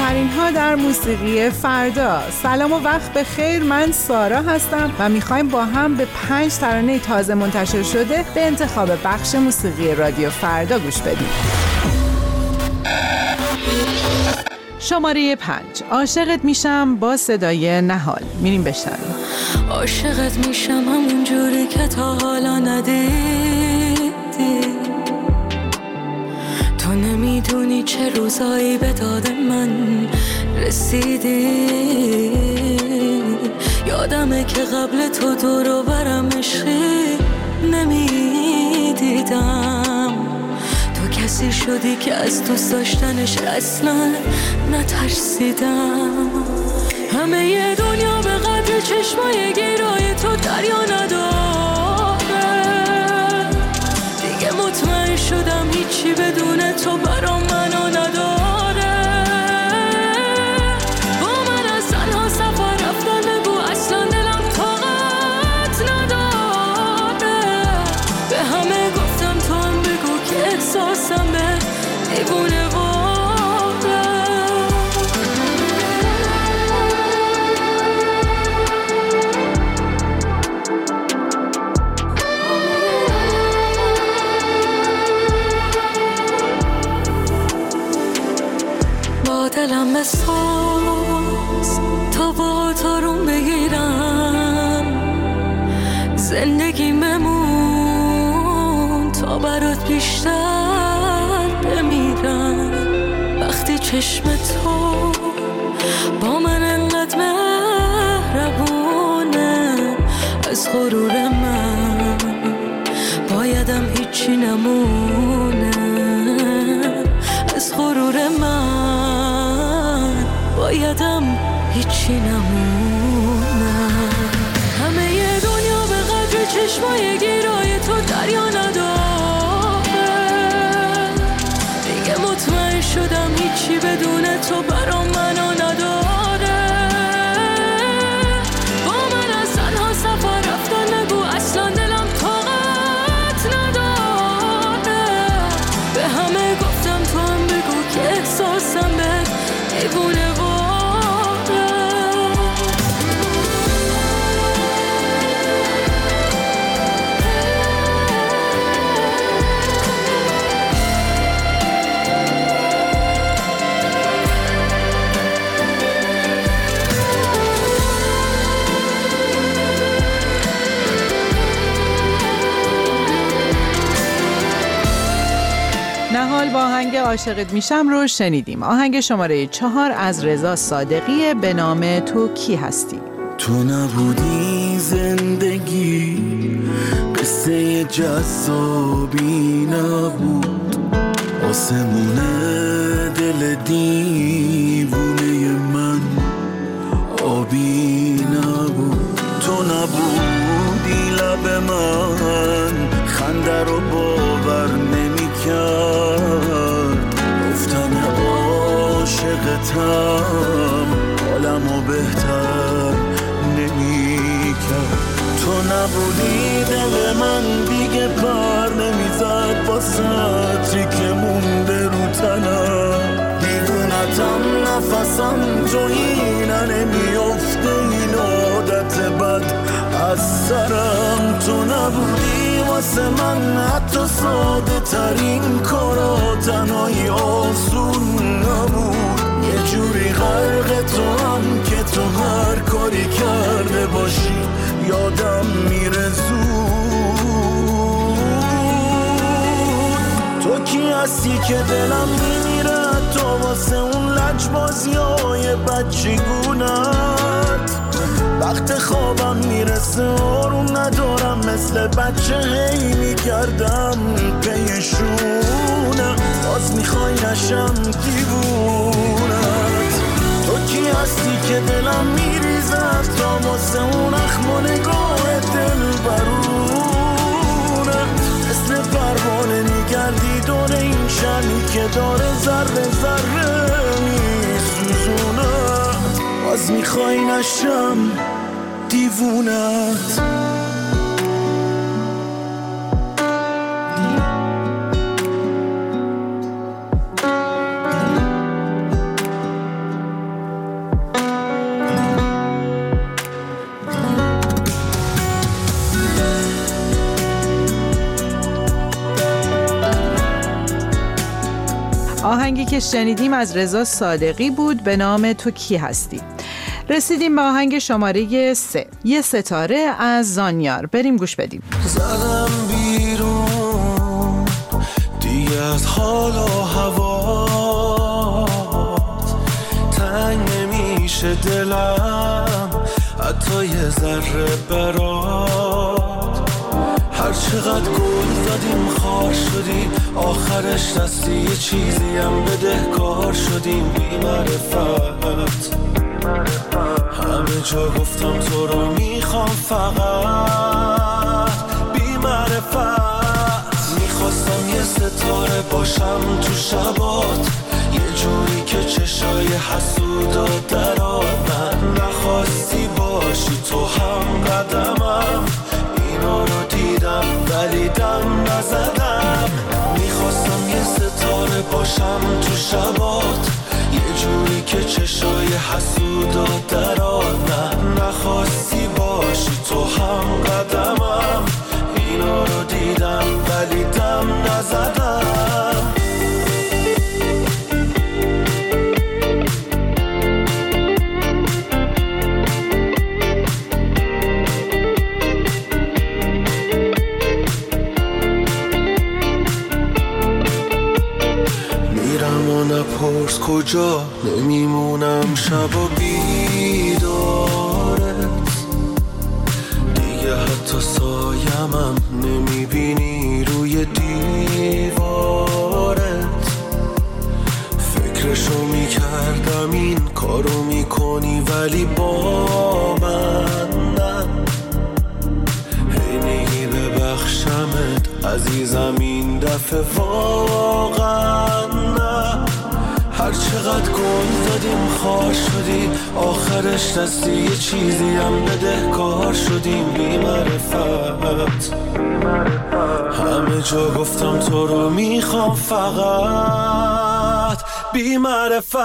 ترین ها در موسیقی فردا. سلام و وقت به خیر. من سارا هستم و می‌خوایم با هم به پنج ترانه تازه منتشر شده به انتخاب بخش موسیقی رادیو فردا گوش بدیم. شماره پنج. عاشقت میشم با صدای نهال. میریم بشنویم. عاشقت میشم همون جوری که تا حالا ندیدی. نمی‌دونی چه روزایی به داد من رسیدی. یادمه که قبل تو دورو برم عشقی نمی‌دیدم. تو کسی شدی که از دوست داشتنش اصلا نترسیدم. همه یه دنیا به قدر چشمای غرور من. بایدم هیچی نمونه. از غرور من بایدم هیچی نمونه. همه یه دنیا به قدر چشمای گیرای تو دریا نداره دیگه مطمئن شدم هیچی بدون تو برام عاشقت میشم رو شنیدیم. آهنگ شماره چهار از رضا صادقی به نام تو کی هستی؟ تو نبودی زندگی قصه جذابی نبود. آسمون نبودی دل من دیگه پر نمی‌زد. با سطری که مونده رو تنم. دیوونتم نفسم تو اینه نمیافته این عادت بد از سرم. تو نبودی واسه من حتی ساده ترین کارا تنهایی آسون نبود. یه جوری غرق تو هم که تو هر کاری کرده باشی. یادم میره زود. تو کی هستی که دلم میمیره؟ تو واسه اون لجبازی های بچگونت وقت خوابم می‌رسه آروم ندارم مثل بچه هی میگردم پیشونه. باز می‌خوای نشم دیوونت تو کی هستی که دلم میریزد تا واسه باز می‌خوای نشم دیوونت. آهنگی که شنیدیم از رضا صادقی بود به نام تو کی هستی؟ رسیدیم به آهنگ شماره سه. یه ستاره از زانیار. بریم گوش بدیم. زدم بیرون دیگه از حال و هوا تنگ نمیشه دلم حتی یه ذره برات. هر چقدر گل زدیم خار شدی آخرش دستی یه چیزی هم بده کار شدیم. بی معرفت همه جا گفتم تو رو می‌خوام فقط. بی معرفت می‌خواستم یه ستاره باشم تو شبات. یه جوری که چشای حسودا کجا نمیمونم شب و بیدارت. دیگه حتی سایمم نمی‌بینی روی دیوارت. فکرشو می‌کردم این کارو می‌کنی ولی با من نه. هی میگی ببخشمت عزیزم این دفعه چقدر گل دادیم خار شدی. آخرش دستی یه چیزی هم بده کار شدیم. بی معرفت همه جا گفتم تو رو می‌خوام فقط. بی معرفت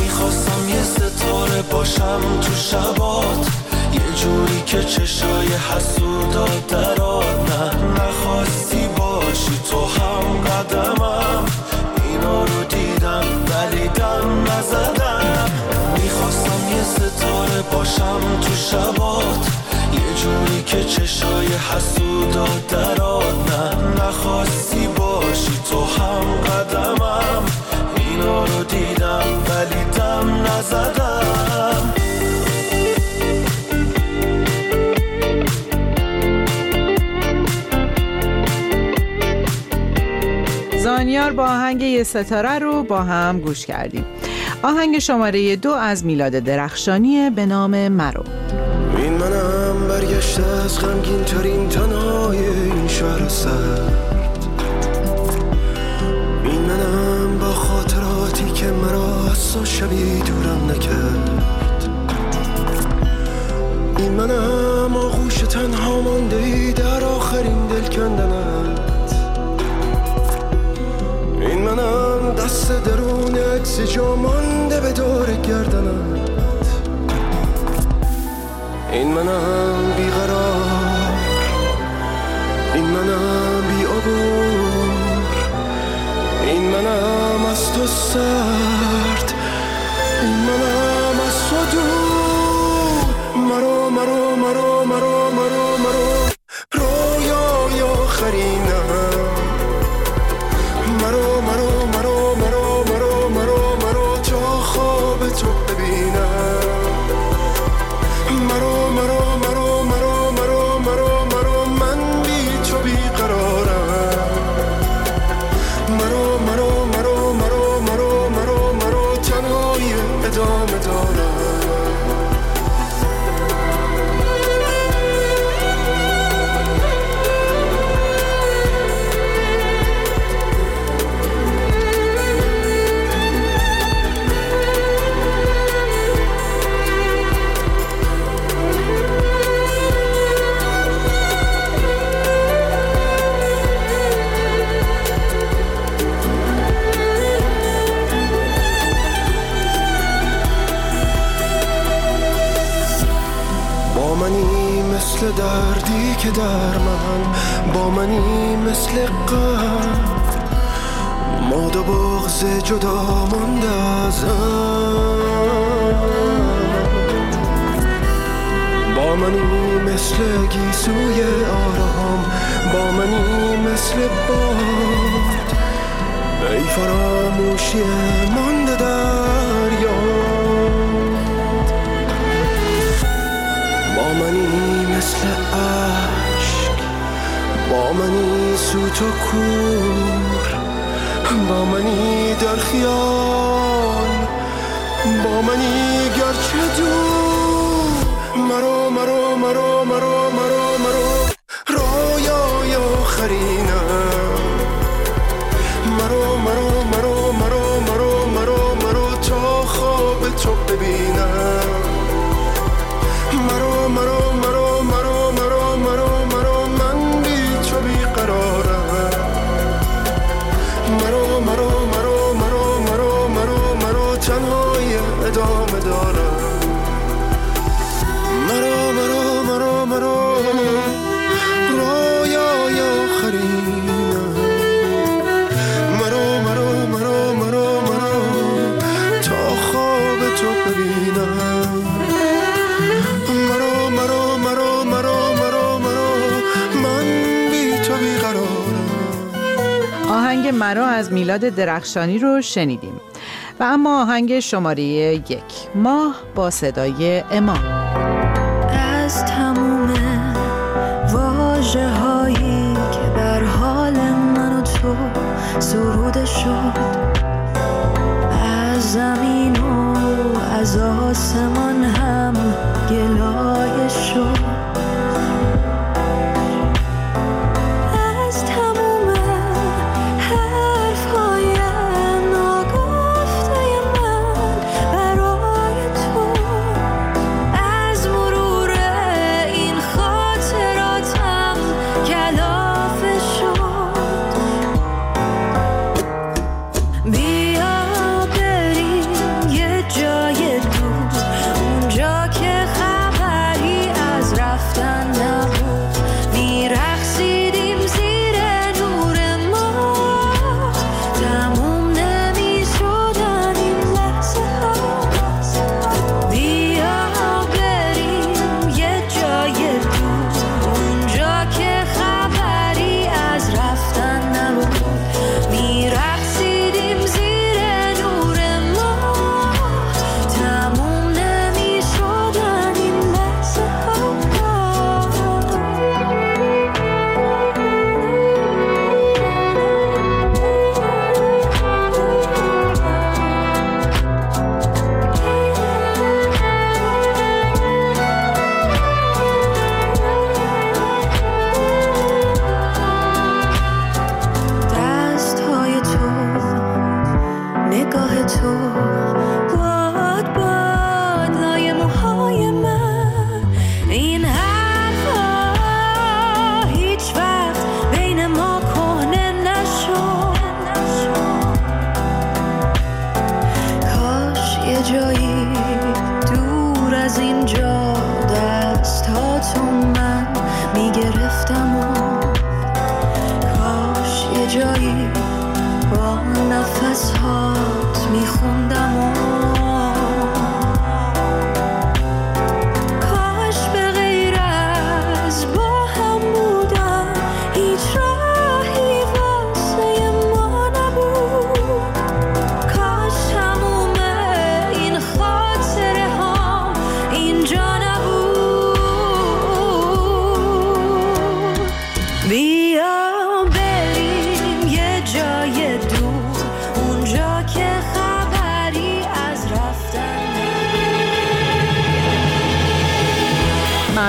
می‌خواستم یه ستاره باشم تو شبات. یه جوری که چشای حسودا درات نه نخواستی باشی تو هم قدمم باشم تو شبات. یه جوری که چشای حسودا درات. نه نخواستی باشی تو هم قدمم. اینا رو دیدم ولی دم نزدم. زانیار با آهنگ یه ستاره رو با هم گوش کردیم. آهنگ شماره دو از میلاد درخشانی به نام مرو. این منم برگشته از غمگین ترین تنهای این شهر سرد. این منم با خاطراتی که مرا تو شبی دورم نکرد. این منم آغوش تنها مانده در آخرین دل کندنت این منم دست درون عکس جا مانده به دور گردنت این منم بیقرار این منم بی عبور. این منم از تو سرد که در من با منی مثل غم ما دو بغز جدا مونده ازم با منی مثل گیسوی آرام با منی مثل باد. ای فراموشی مانده دریا. با منی مثل عشق با منی سوت و کور با منی در خیال با منی گرچه دور. مرو مرو مرو مرو مرو مرو. رویای آخرینم. مرا از میلاد درخشانی رو شنیدیم. و اما آهنگ شماره یک. ماه با صدای امام. از تموم واجه هایی که بر حال من و تو سروده شد از زمین و از آسمان هم گلایه شد. 的 نفس هات میخوندم و